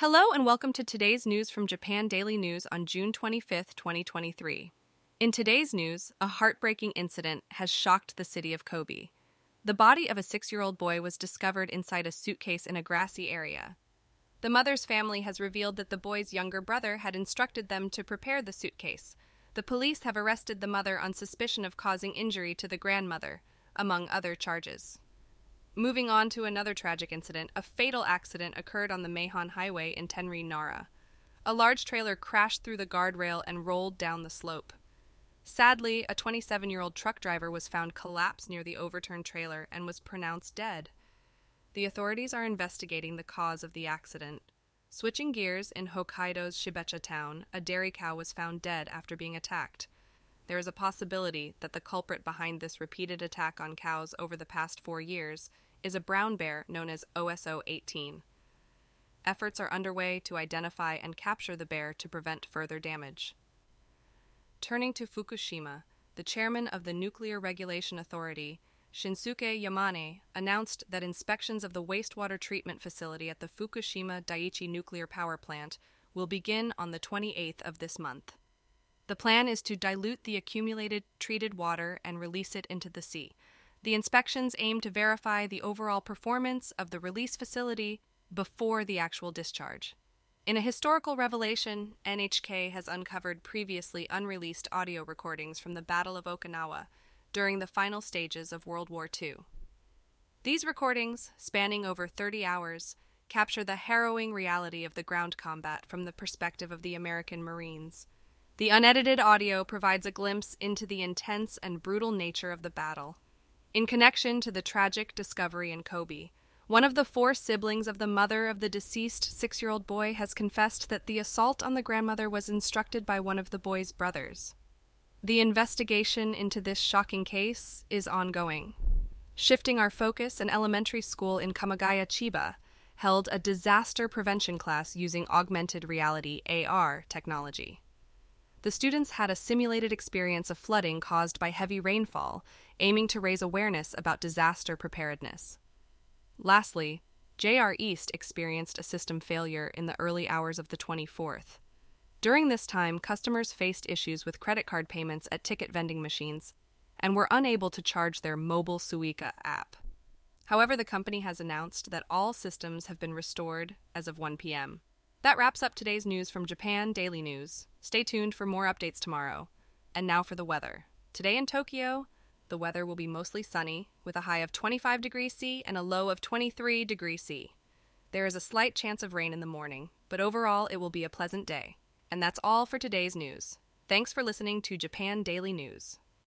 Hello and welcome to today's news from Japan Daily News on June 25th, 2023. In today's news, a heartbreaking incident has shocked the city of Kobe. The body of a six year old boy was discovered inside a suitcase in a grassy area. The mother's family has revealed that the boy's younger brother had instructed them to prepare the suitcase. The police have arrested the mother on suspicion of causing injury to the grandmother, among other charges. Moving on to another tragic incident, a fatal accident occurred on the Meihan Highway in Tenri, Nara. A large trailer crashed through the guardrail and rolled down the slope. Sadly, a 27 year old truck driver was found collapsed near the overturned trailer and was pronounced dead. The authorities are investigating the cause of the accident. Switching gears in Hokkaido's Shibecha town, a dairy cow was found dead after being attacked. There is a possibility that the culprit behind this repeated attack on cows over the past four years is a brown bear known as OSO 18. Efforts are underway to identify and capture the bear to prevent further damage. Turning to Fukushima, the chairman of the Nuclear Regulation Authority, Shinsuke Yamane, announced that inspections of the wastewater treatment facility at the Fukushima Daiichi nuclear power plant will begin on the 28th of this month. The plan is to dilute the accumulated treated water and release it into the sea. The inspections aim to verify the overall performance of the release facility before the actual discharge. In a historical revelation, NHK has uncovered previously unreleased audio recordings from the Battle of Okinawa during the final stages of World War II. These recordings, spanning over 30 hours, capture the harrowing reality of the ground combat from the perspective of the American Marines. The unedited audio provides a glimpse into the intense and brutal nature of the battle. In connection to the tragic discovery in Kobe, one of the four siblings of the mother of the deceased six year old boy has confessed that the assault on the grandmother was instructed by one of the boy's brothers. The investigation into this shocking case is ongoing. Shifting our focus, an elementary school in Kamagaya, Chiba, held a disaster prevention class using augmented reality AR technology. The students had a simulated experience of flooding caused by heavy rainfall, aiming to raise awareness about disaster preparedness. Lastly, JR East experienced a system failure in the early hours of the 24th. During this time, customers faced issues with credit card payments at ticket vending machines and were unable to charge their mobile Suica app. However, the company has announced that all systems have been restored as of 1 p.m. That wraps up today's news from Japan Daily News. Stay tuned for more updates tomorrow. And now for the weather. Today in Tokyo, the weather will be mostly sunny, with a high of 25 degrees C and a low of 23 degrees C. There is a slight chance of rain in the morning, but overall it will be a pleasant day. And that's all for today's news. Thanks for listening to Japan Daily News.